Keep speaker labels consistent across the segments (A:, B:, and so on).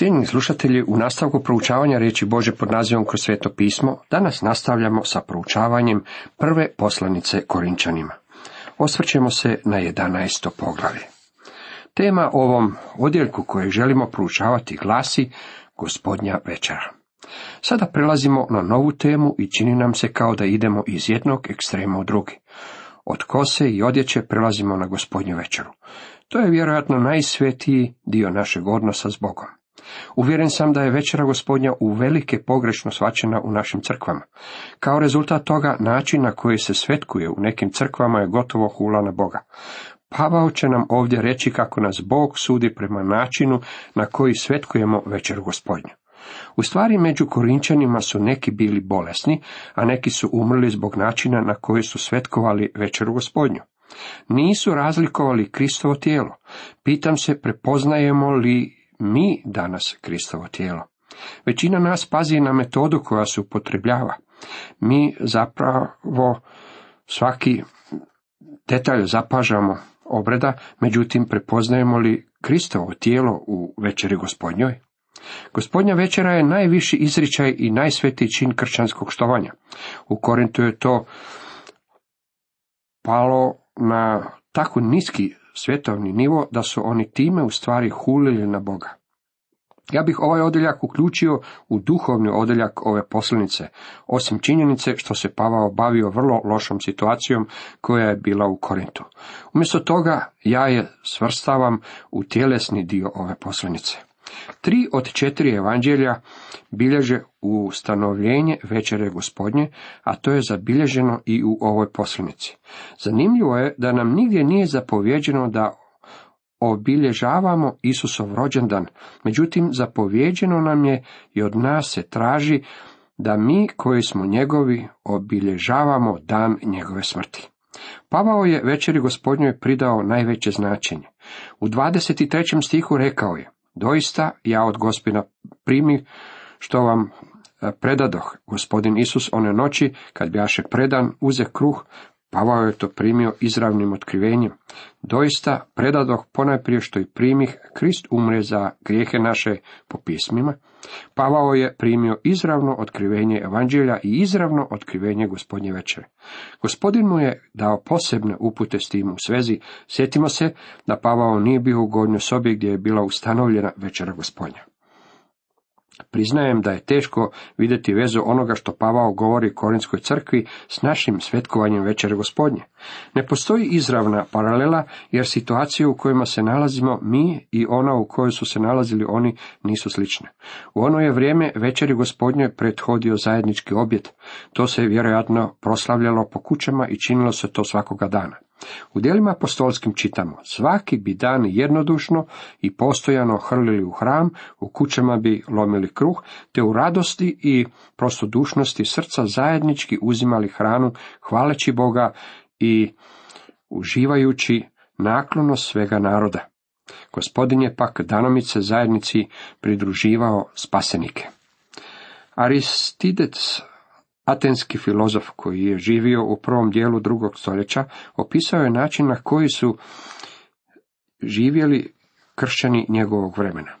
A: Cijenjeni slušatelji, u nastavku proučavanja riječi Bože pod nazivom kroz sveto pismo, danas nastavljamo sa proučavanjem prve poslanice Korinčanima. Osvrćemo se na 11. poglavlje. Tema ovom odjeljku koje želimo proučavati glasi Gospodnja večera. Sada prelazimo na novu temu i čini nam se kao da idemo iz jednog ekstrema u drugi. Od kose i odjeće prelazimo na gospodnju večeru. To je vjerojatno najsvetiji dio našeg odnosa s Bogom. Uvjeren sam da je večera gospodnja u velike pogrešno svačena u našim crkvama. Kao rezultat toga, način na koji se svetkuje u nekim crkvama je gotovo hula na Boga. Pavao će nam ovdje reći kako nas Bog sudi prema načinu na koji svetkujemo večer gospodnju. U stvari među Korinčanima su neki bili bolesni, a neki su umrli zbog načina na koji su svetkovali večeru gospodnju. Nisu razlikovali Kristovo tijelo. Pitam se, prepoznajemo li mi danas Kristovo tijelo? Većina nas pazi na metodu koja se upotrebljava. Mi zapravo svaki detalj zapažamo obreda, međutim prepoznajemo li Kristovo tijelo u večeri gospodnjoj? Gospodnja večera je najviši izričaj i najsvetiji čin kršćanskog štovanja. U Korintu je to palo na tako niski svjetovni nivo da su oni time u stvari hulili na Boga. Ja bih ovaj odjeljak uključio u duhovni odjeljak ove poslanice, osim činjenice što se Pavao bavio vrlo lošom situacijom koja je bila u Korintu. Umjesto toga ja je svrstavam u tjelesni dio ove poslanice. Tri od četiri evanđelja bilježe ustanovljenje večere gospodnje, a to je zabilježeno i u ovoj poslanici. Zanimljivo je da nam nigdje nije zapovjeđeno da obilježavamo Isusov rođendan, međutim zapovjeđeno nam je i od nas se traži da mi koji smo njegovi obilježavamo dan njegove smrti. Pavao je večeri gospodnjoj pridao najveće značenje. U 23. stihu rekao je, Doista ja od gospina primi što vam e, predadoh, gospodin Isus one noći, kad bjaše predan, uze kruh, Pavao je to primio izravnim otkrivenjem. Doista predadoh ponajprije što i primih, Krist umre za grijehe naše po pismima. Pavao je primio izravno otkrivenje evanđelja i izravno otkrivenje gospodnje večere. Gospodin mu je dao posebne upute s tim u svezi. Sjetimo se da Pavao nije bio u gornjoj sobi gdje je bila ustanovljena večera gospodnja. Priznajem da je teško vidjeti vezu onoga što Pavao govori Korinskoj crkvi s našim svetkovanjem večere gospodnje. Ne postoji izravna paralela jer situacije u kojima se nalazimo mi i ona u kojoj su se nalazili oni nisu slične. U ono je vrijeme večeri gospodnje prethodio zajednički objed. To se vjerojatno proslavljalo po kućama i činilo se to svakoga dana. U dijelima apostolskim čitamo, svaki bi dan jednodušno i postojano hrlili u hram, u kućama bi lomili kruh, te u radosti i prostodušnosti srca zajednički uzimali hranu, hvaleći Boga i uživajući naklonost svega naroda. Gospodin je pak danomice zajednici pridruživao spasenike. Aristidec Atenski filozof koji je živio u prvom dijelu drugog stoljeća opisao je način na koji su živjeli kršćani njegovog vremena.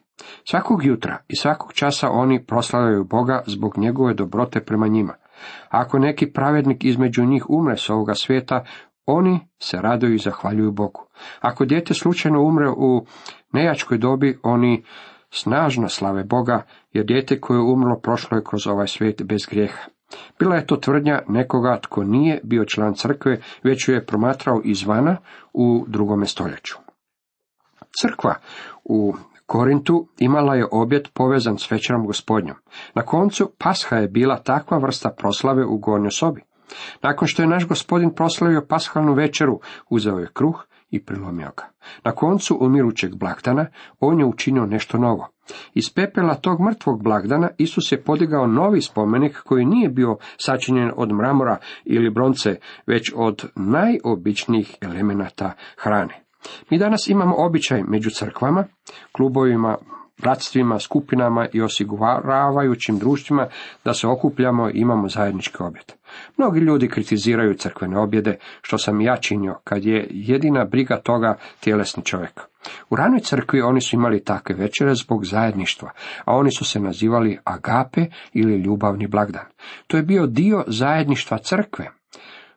A: Svakog jutra i svakog časa oni proslavljaju Boga zbog njegove dobrote prema njima. Ako neki pravednik između njih umre s ovoga svijeta, oni se raduju i zahvaljuju Bogu. Ako dijete slučajno umre u nejačkoj dobi, oni snažno slave Boga, jer dijete koje je umrlo prošlo je kroz ovaj svijet bez grijeha. Bila je to tvrdnja nekoga tko nije bio član crkve, već ju je promatrao izvana u drugome stoljeću. Crkva u Korintu imala je objed povezan s večerom gospodnjom. Na koncu pasha je bila takva vrsta proslave u gornjoj sobi. Nakon što je naš gospodin proslavio pashalnu večeru, uzeo je kruh i prilomio ga. Na koncu umirućeg blagdana on je učinio nešto novo. Iz pepela tog mrtvog blagdana Isus je podigao novi spomenik koji nije bio sačinjen od mramora ili bronce, već od najobičnijih elemenata hrane. Mi danas imamo običaj među crkvama, klubovima, bratstvima, skupinama i osiguravajućim društvima da se okupljamo i imamo zajednički objed. Mnogi ljudi kritiziraju crkvene objede, što sam ja činio, kad je jedina briga toga tjelesni čovjek. U ranoj crkvi oni su imali takve večere zbog zajedništva, a oni su se nazivali agape ili ljubavni blagdan. To je bio dio zajedništva crkve,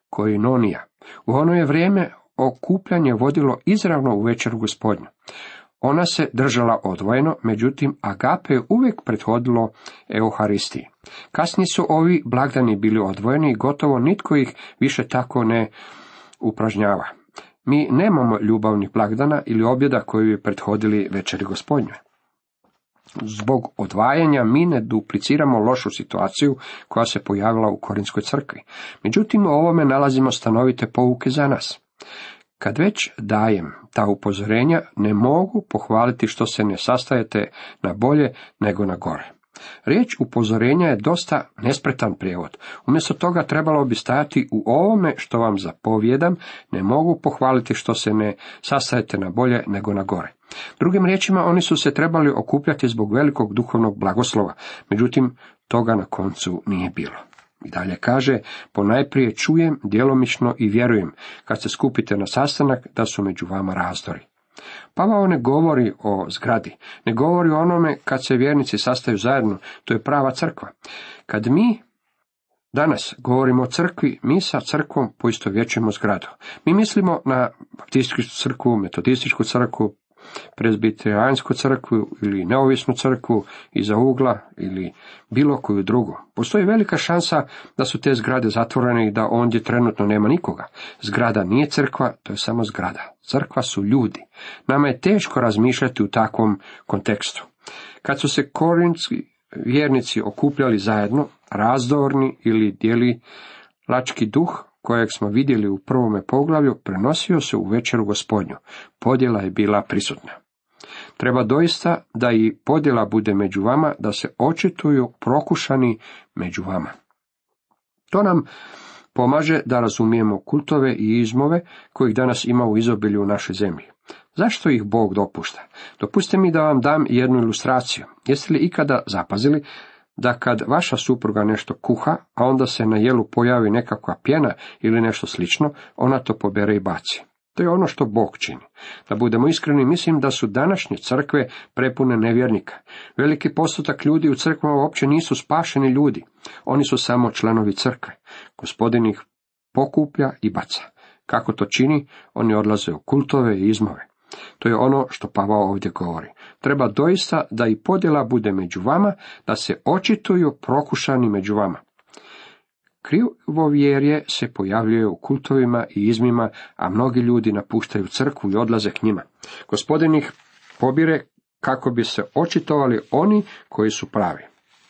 A: koji nonija. U ono je vrijeme okupljanje vodilo izravno u večeru gospodnju. Ona se držala odvojeno, međutim agape je uvijek prethodilo Euharistiji. Kasnije su ovi blagdani bili odvojeni i gotovo nitko ih više tako ne upražnjava. Mi nemamo ljubavnih blagdana ili objeda koji bi prethodili večeri gospodnjoj. Zbog odvajanja mi ne dupliciramo lošu situaciju koja se pojavila u Korinskoj crkvi. Međutim, u ovome nalazimo stanovite pouke za nas. Kad već dajem ta upozorenja, ne mogu pohvaliti što se ne sastajete na bolje nego na gore. Riječ upozorenja je dosta nespretan prijevod. Umjesto toga trebalo bi stajati u ovome što vam zapovjedam, ne mogu pohvaliti što se ne sastajete na bolje nego na gore. Drugim riječima, oni su se trebali okupljati zbog velikog duhovnog blagoslova, međutim, toga na koncu nije bilo. I dalje kaže, ponajprije čujem, djelomično i vjerujem, kad se skupite na sastanak, da su među vama razdori. Pavao ne govori o zgradi, ne govori o onome kad se vjernici sastaju zajedno, to je prava crkva. Kad mi danas govorimo o crkvi, mi sa crkvom poistovjećujemo zgradu. Mi mislimo na baptističku crkvu, metodističku crkvu, prezbiterijansku crkvu ili neovisnu crkvu iza ugla ili bilo koju drugu. Postoji velika šansa da su te zgrade zatvorene i da ondje trenutno nema nikoga. Zgrada nije crkva, to je samo zgrada. Crkva su ljudi. Nama je teško razmišljati u takvom kontekstu. Kad su se korinski vjernici okupljali zajedno, razdorni ili dijeli lački duh, kojeg smo vidjeli u prvome poglavlju, prenosio se u večeru gospodnju. Podjela je bila prisutna. Treba doista da i podjela bude među vama, da se očituju prokušani među vama. To nam pomaže da razumijemo kultove i izmove kojih danas ima u izobilju u našoj zemlji. Zašto ih Bog dopušta? Dopustite mi da vam dam jednu ilustraciju. Jeste li ikada zapazili da kad vaša supruga nešto kuha, a onda se na jelu pojavi nekakva pjena ili nešto slično, ona to pobere i baci. To je ono što Bog čini. Da budemo iskreni, mislim da su današnje crkve prepune nevjernika. Veliki postotak ljudi u crkvama uopće nisu spašeni ljudi. Oni su samo članovi crkve. Gospodin ih pokuplja i baca. Kako to čini? Oni odlaze u kultove i izmove. To je ono što Pavao ovdje govori. Treba doista da i podjela bude među vama, da se očituju prokušani među vama. Krivovjerje se pojavljuje u kultovima i izmima, a mnogi ljudi napuštaju crkvu i odlaze k njima. Gospodin ih pobire kako bi se očitovali oni koji su pravi.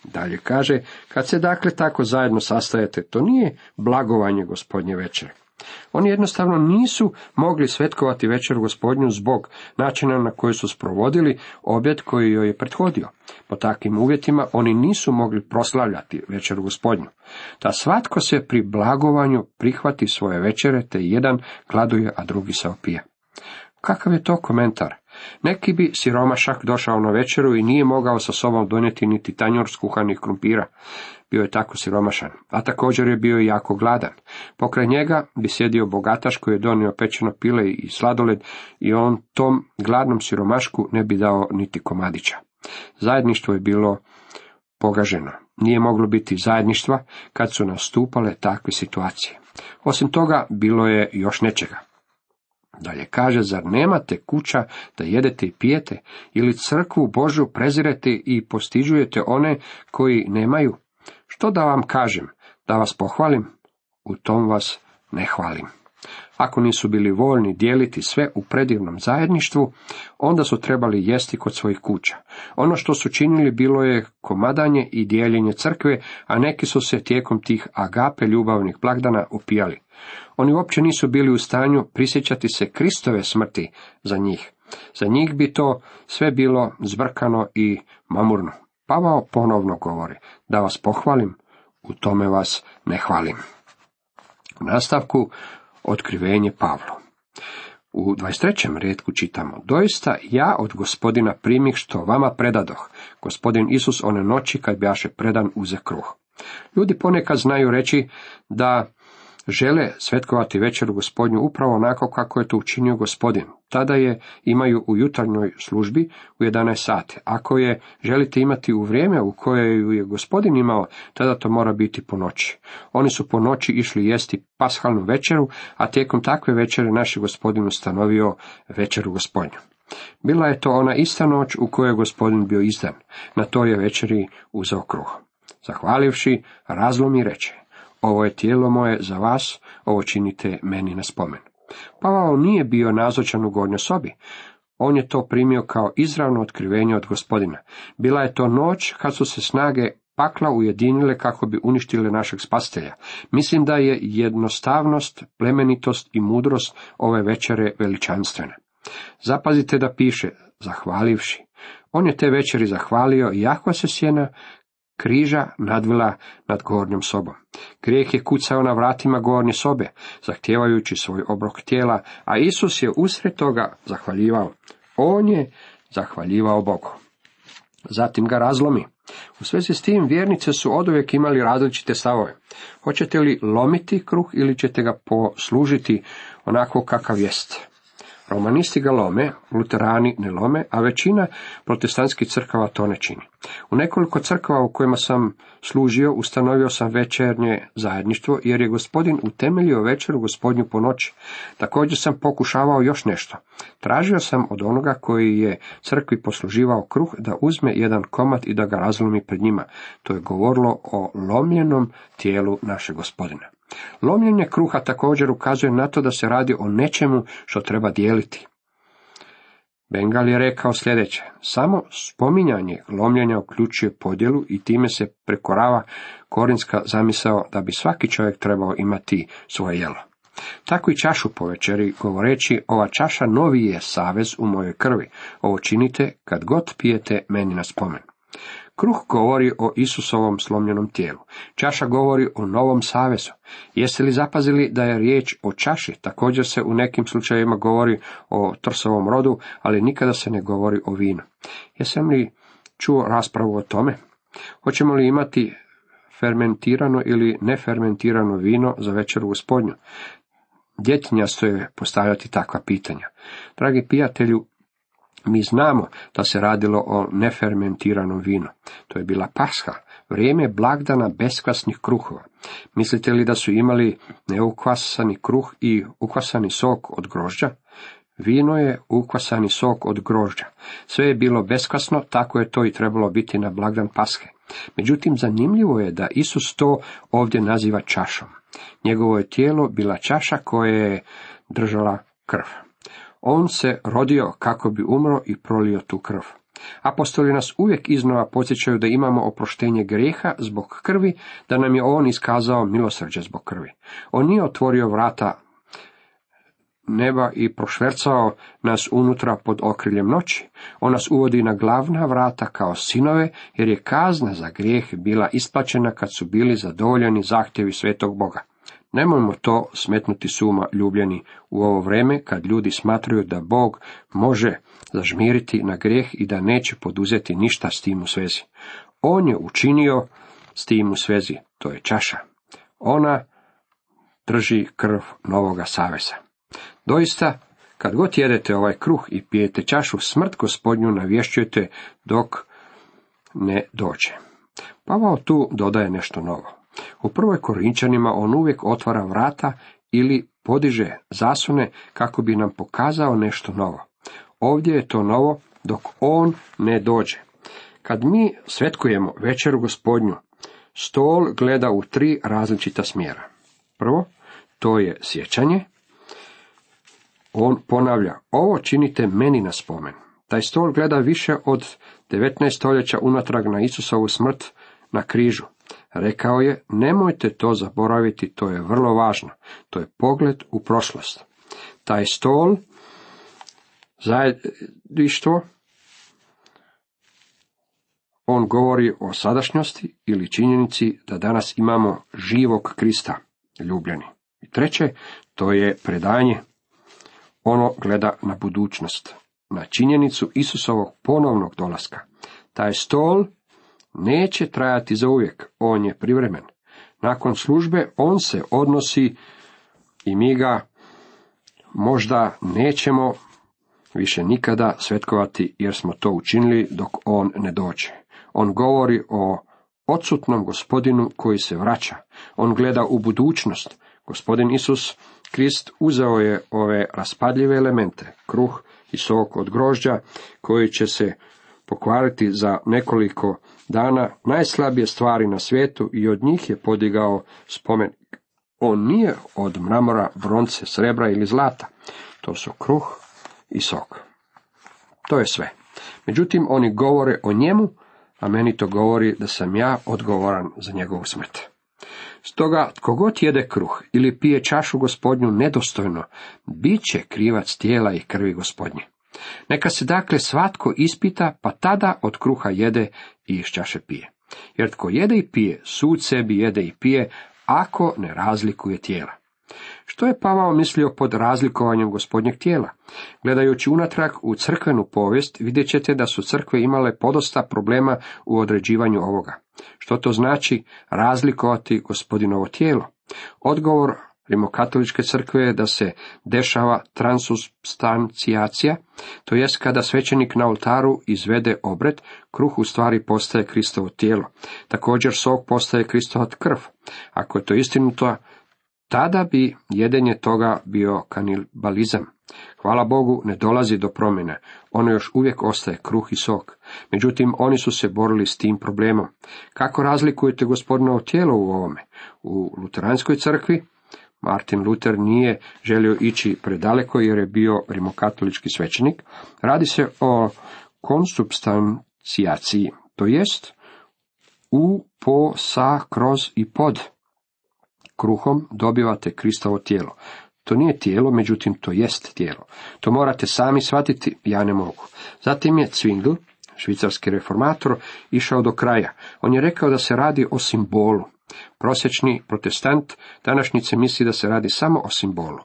A: Dalje kaže, kad se dakle tako zajedno sastajete, to nije blagovanje gospodnje večere. Oni jednostavno nisu mogli svetkovati večer gospodnju zbog načina na koji su sprovodili objed koji joj je prethodio. Po takvim uvjetima oni nisu mogli proslavljati večer gospodnju. Da svatko se pri blagovanju prihvati svoje večere, te jedan gladuje, a drugi se opija. Kakav je to komentar? Neki bi siromašak došao na večeru i nije mogao sa sobom donijeti niti tanjur skuhanih krumpira bio je tako siromašan, a također je bio jako gladan. Pokraj njega bi sjedio bogataš koji je donio pečeno pile i sladoled i on tom gladnom siromašku ne bi dao niti komadića. Zajedništvo je bilo pogaženo. Nije moglo biti zajedništva kad su nastupale takve situacije. Osim toga, bilo je još nečega. Dalje kaže, zar nemate kuća da jedete i pijete, ili crkvu Božu prezirete i postiđujete one koji nemaju? Što da vam kažem? Da vas pohvalim? U tom vas ne hvalim. Ako nisu bili voljni dijeliti sve u predivnom zajedništvu, onda su trebali jesti kod svojih kuća. Ono što su činili bilo je komadanje i dijeljenje crkve, a neki su se tijekom tih agape ljubavnih blagdana upijali. Oni uopće nisu bili u stanju prisjećati se Kristove smrti za njih. Za njih bi to sve bilo zbrkano i mamurno. Pavao ponovno govori, da vas pohvalim, u tome vas ne hvalim. U nastavku otkrivenje Pavlo. U 23. redku čitamo, doista ja od gospodina primih što vama predadoh, gospodin Isus one noći kad bjaše predan uze kruh. Ljudi ponekad znaju reći da žele svetkovati večeru gospodnju upravo onako kako je to učinio gospodin. Tada je imaju u jutarnjoj službi u 11 sati. Ako je želite imati u vrijeme u koje ju je gospodin imao, tada to mora biti po noći. Oni su po noći išli jesti pashalnu večeru, a tijekom takve večere naš gospodin ustanovio večeru gospodnju. Bila je to ona ista noć u kojoj je gospodin bio izdan. Na to je večeri uzeo kruh. Zahvalivši, razlomi reče, ovo je tijelo moje za vas, ovo činite meni na spomen. Pavao nije bio nazočan u gornjoj sobi. On je to primio kao izravno otkrivenje od gospodina. Bila je to noć kad su se snage pakla ujedinile kako bi uništile našeg spastelja. Mislim da je jednostavnost, plemenitost i mudrost ove večere veličanstvena. Zapazite da piše, zahvalivši. On je te večeri zahvalio, iako se sjena križa nadvila nad gornjom sobom. Grijeh je kucao na vratima gornje sobe, zahtijevajući svoj obrok tijela, a Isus je usred toga zahvaljivao. On je zahvaljivao Bogu. Zatim ga razlomi. U svezi s tim vjernice su oduvijek imali različite stavove. Hoćete li lomiti kruh ili ćete ga poslužiti onako kakav jest? Romanisti ga lome, luterani ne lome, a većina protestantskih crkava to ne čini. U nekoliko crkava u kojima sam služio ustanovio sam večernje zajedništvo, jer je gospodin utemeljio večeru gospodnju po noći. Također sam pokušavao još nešto. Tražio sam od onoga koji je crkvi posluživao kruh da uzme jedan komad i da ga razlomi pred njima. To je govorilo o lomljenom tijelu našeg gospodina. Lomljenje kruha također ukazuje na to da se radi o nečemu što treba dijeliti. Bengal je rekao sljedeće, samo spominjanje lomljenja uključuje podjelu i time se prekorava korinska zamisao da bi svaki čovjek trebao imati svoje jelo. Tako i čašu po večeri, govoreći, ova čaša novi je savez u mojoj krvi, ovo činite kad god pijete meni na spomen. Kruh govori o Isusovom slomljenom tijelu. Čaša govori o novom savezu. Jeste li zapazili da je riječ o čaši? Također se u nekim slučajevima govori o trsovom rodu, ali nikada se ne govori o vinu. Jesam li čuo raspravu o tome? Hoćemo li imati fermentirano ili nefermentirano vino za večeru gospodnju? Djetinjasto je postavljati takva pitanja. Dragi prijatelju, mi znamo da se radilo o nefermentiranom vinu. To je bila pasha, vrijeme blagdana beskvasnih kruhova. Mislite li da su imali neukvasani kruh i ukvasani sok od grožđa? Vino je ukvasani sok od grožđa. Sve je bilo beskvasno, tako je to i trebalo biti na blagdan pashe. Međutim, zanimljivo je da Isus to ovdje naziva čašom. Njegovo je tijelo bila čaša koja je držala krv. On se rodio kako bi umro i prolio tu krv. Apostoli nas uvijek iznova podsjećaju da imamo oproštenje grijeha zbog krvi, da nam je on iskazao milosrđe zbog krvi. On nije otvorio vrata neba i prošvercao nas unutra pod okriljem noći. On nas uvodi na glavna vrata kao sinove, jer je kazna za grijeh bila isplaćena kad su bili zadovoljeni zahtjevi svetog Boga. Nemojmo to smetnuti suma ljubljeni u ovo vrijeme kad ljudi smatraju da Bog može zažmiriti na grijeh i da neće poduzeti ništa s tim u svezi. On je učinio s tim u svezi, to je čaša. Ona drži krv novoga saveza. Doista, kad god jedete ovaj kruh i pijete čašu, smrt gospodnju navješćujete dok ne dođe. Pavao tu dodaje nešto novo. U prvoj Korinčanima on uvijek otvara vrata ili podiže zasune kako bi nam pokazao nešto novo. Ovdje je to novo dok on ne dođe. Kad mi svetkujemo večeru gospodnju, stol gleda u tri različita smjera. Prvo, to je sjećanje. On ponavlja, ovo činite meni na spomen. Taj stol gleda više od 19 stoljeća unatrag na Isusovu smrt na križu. Rekao je, nemojte to zaboraviti, to je vrlo važno. To je pogled u prošlost. Taj stol, zajedništvo, on govori o sadašnjosti ili činjenici da danas imamo živog Krista, ljubljeni. I treće, to je predanje. Ono gleda na budućnost, na činjenicu Isusovog ponovnog dolaska. Taj stol neće trajati za uvijek, on je privremen. Nakon službe on se odnosi i mi ga možda nećemo više nikada svetkovati jer smo to učinili dok on ne dođe. On govori o odsutnom gospodinu koji se vraća. On gleda u budućnost. Gospodin Isus Krist uzeo je ove raspadljive elemente, kruh i sok od grožđa, koji će se pokvariti za nekoliko dana, najslabije stvari na svijetu i od njih je podigao spomenik. On nije od mramora, bronce, srebra ili zlata. To su kruh i sok. To je sve. Međutim, oni govore o njemu, a meni to govori da sam ja odgovoran za njegovu smrt. Stoga, tko god jede kruh ili pije čašu gospodnju nedostojno, bit će krivac tijela i krvi gospodnje. Neka se dakle svatko ispita, pa tada od kruha jede i iz čaše pije. Jer tko jede i pije, sud sebi jede i pije, ako ne razlikuje tijela. Što je Pavao mislio pod razlikovanjem gospodnjeg tijela? Gledajući unatrag u crkvenu povijest, vidjet ćete da su crkve imale podosta problema u određivanju ovoga. Što to znači razlikovati gospodinovo tijelo? Odgovor rimokatoličke crkve je da se dešava transustancijacija, to jest kada svećenik na oltaru izvede obred, kruh u stvari postaje Kristovo tijelo. Također sok postaje Kristova krv. Ako je to istinito, tada bi jedenje toga bio kanibalizam. Hvala Bogu, ne dolazi do promjene. Ono još uvijek ostaje kruh i sok. Međutim, oni su se borili s tim problemom. Kako razlikujete gospodinovo tijelo u ovome? U luteranskoj crkvi Martin Luther nije želio ići predaleko jer je bio rimokatolički svećenik. Radi se o konsubstancijaciji, to jest u, po, sa, kroz i pod kruhom dobivate Kristovo tijelo. To nije tijelo, međutim to jest tijelo. To morate sami shvatiti, ja ne mogu. Zatim je Zwingli, švicarski reformator, išao do kraja. On je rekao da se radi o simbolu. Prosječni protestant današnjice misli da se radi samo o simbolu.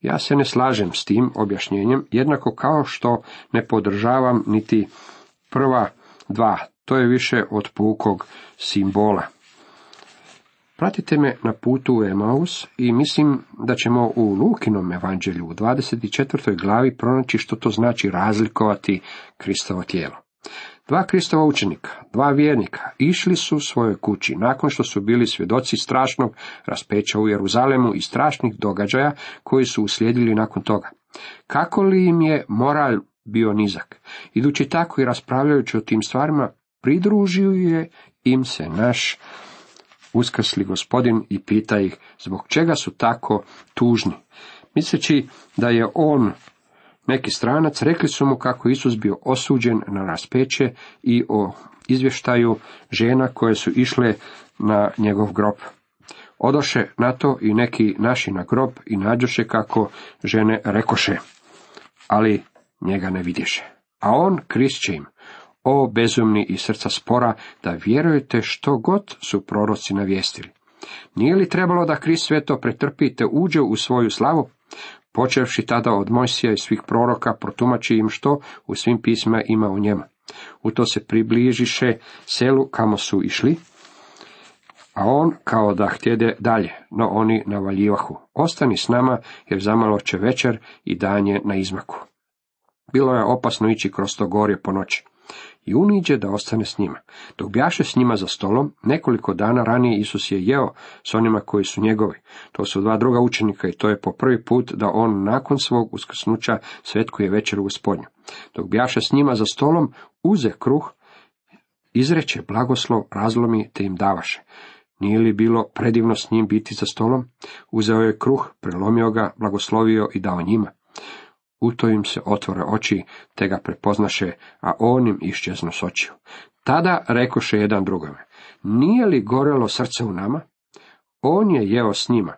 A: Ja se ne slažem s tim objašnjenjem, jednako kao što ne podržavam niti prva dva, to je više od pukog simbola. Pratite me na putu u Emaus i mislim da ćemo u Lukinom evanđelju u 24. glavi pronaći što to znači razlikovati Kristovo tijelo. Dva Kristova učenika, dva vjernika, išli su svojoj kući nakon što su bili svjedoci strašnog raspeća u Jeruzalemu i strašnih događaja koji su uslijedili nakon toga. Kako li im je moral bio nizak? Idući tako i raspravljajući o tim stvarima, pridružio je im se naš uskrsli gospodin i pita ih zbog čega su tako tužni. Misleći da je on neki stranac, rekli su mu kako Isus bio osuđen na raspeće i o izvještaju žena koje su išle na njegov grob. Odoše na to i neki naši na grob i nađoše kako žene rekoše, ali njega ne vidješe. A on krišće im, o bezumni i srca spora, da vjerujete što god su proroci navijestili. Nije li trebalo da Krist sve to pretrpi te uđe u svoju slavu? Počevši tada od Mojsija i svih proroka, protumači im što u svim pismima ima u njemu. U to se približiše selu kamo su išli, a on kao da htjede dalje, no oni navaljivahu. Ostani s nama, jer zamalo će večer i danje na izmaku. Bilo je opasno ići kroz to gorje po noći i uniđe da ostane s njima. Dok bjaše s njima za stolom, nekoliko dana ranije Isus je jeo s onima koji su njegovi. To su dva druga učenika i to je po prvi put da on nakon svog uskrsnuća svetkuje večeru gospodnju. Dok bjaše s njima za stolom, uze kruh, izreće blagoslov, razlomi te im davaše. Nije li bilo predivno s njim biti za stolom? Uzeo je kruh, prelomio ga, blagoslovio i dao njima. U to im se otvore oči, te ga prepoznaše, a on im iščezno s očiju. Tada rekoše jedan drugome, nije li gorelo srce u nama? On je jeo s njima.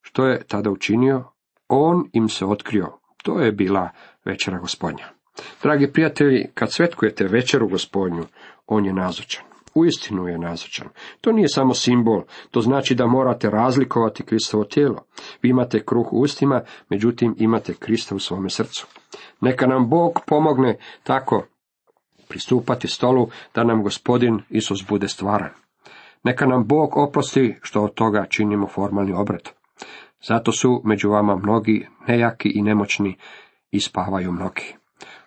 A: Što je tada učinio? On im se otkrio. To je bila večera gospodnja. Dragi prijatelji, kad svetkujete večeru gospodnju, on je nazočan uistinu je nazočan. To nije samo simbol, to znači da morate razlikovati Kristovo tijelo. Vi imate kruh u ustima, međutim imate Krista u svome srcu. Neka nam Bog pomogne tako pristupati stolu da nam gospodin Isus bude stvaran. Neka nam Bog oprosti što od toga činimo formalni obred. Zato su među vama mnogi nejaki i nemoćni i spavaju mnogi.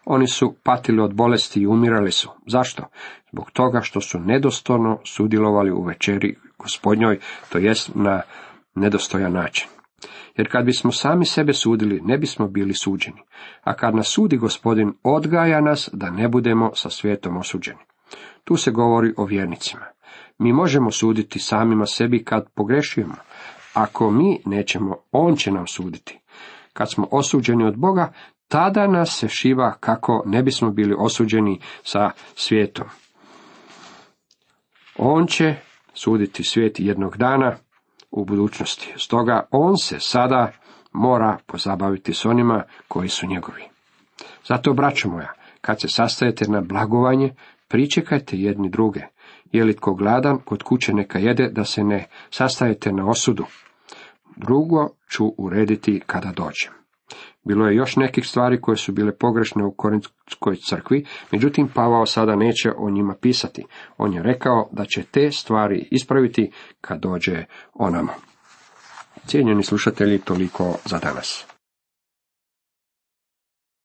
A: Oni su patili od bolesti i umirali su. Zašto? Zbog toga što su nedostojno sudjelovali u večeri gospodnjoj, to jest na nedostojan način. Jer kad bismo sami sebe sudili, ne bismo bili suđeni. A kad nas sudi gospodin, odgaja nas da ne budemo sa svijetom osuđeni. Tu se govori o vjernicima. Mi možemo suditi samima sebi kad pogrešujemo. Ako mi nećemo, on će nam suditi. Kad smo osuđeni od Boga, tada nas se šiva kako ne bismo bili osuđeni sa svijetom. On će suditi svijet jednog dana u budućnosti. Stoga on se sada mora pozabaviti s onima koji su njegovi. Zato, braćo moja, kad se sastajete na blagovanje, pričekajte jedni druge. Je li tko gladan, kod kuće neka jede, da se ne sastajete na osudu. Drugo ću urediti kada dođem. Bilo je još nekih stvari koje su bile pogrešne u Korintskoj crkvi, međutim Pavao sada neće o njima pisati. On je rekao da će te stvari ispraviti kad dođe onamo. Cijenjeni slušatelji, toliko za danas.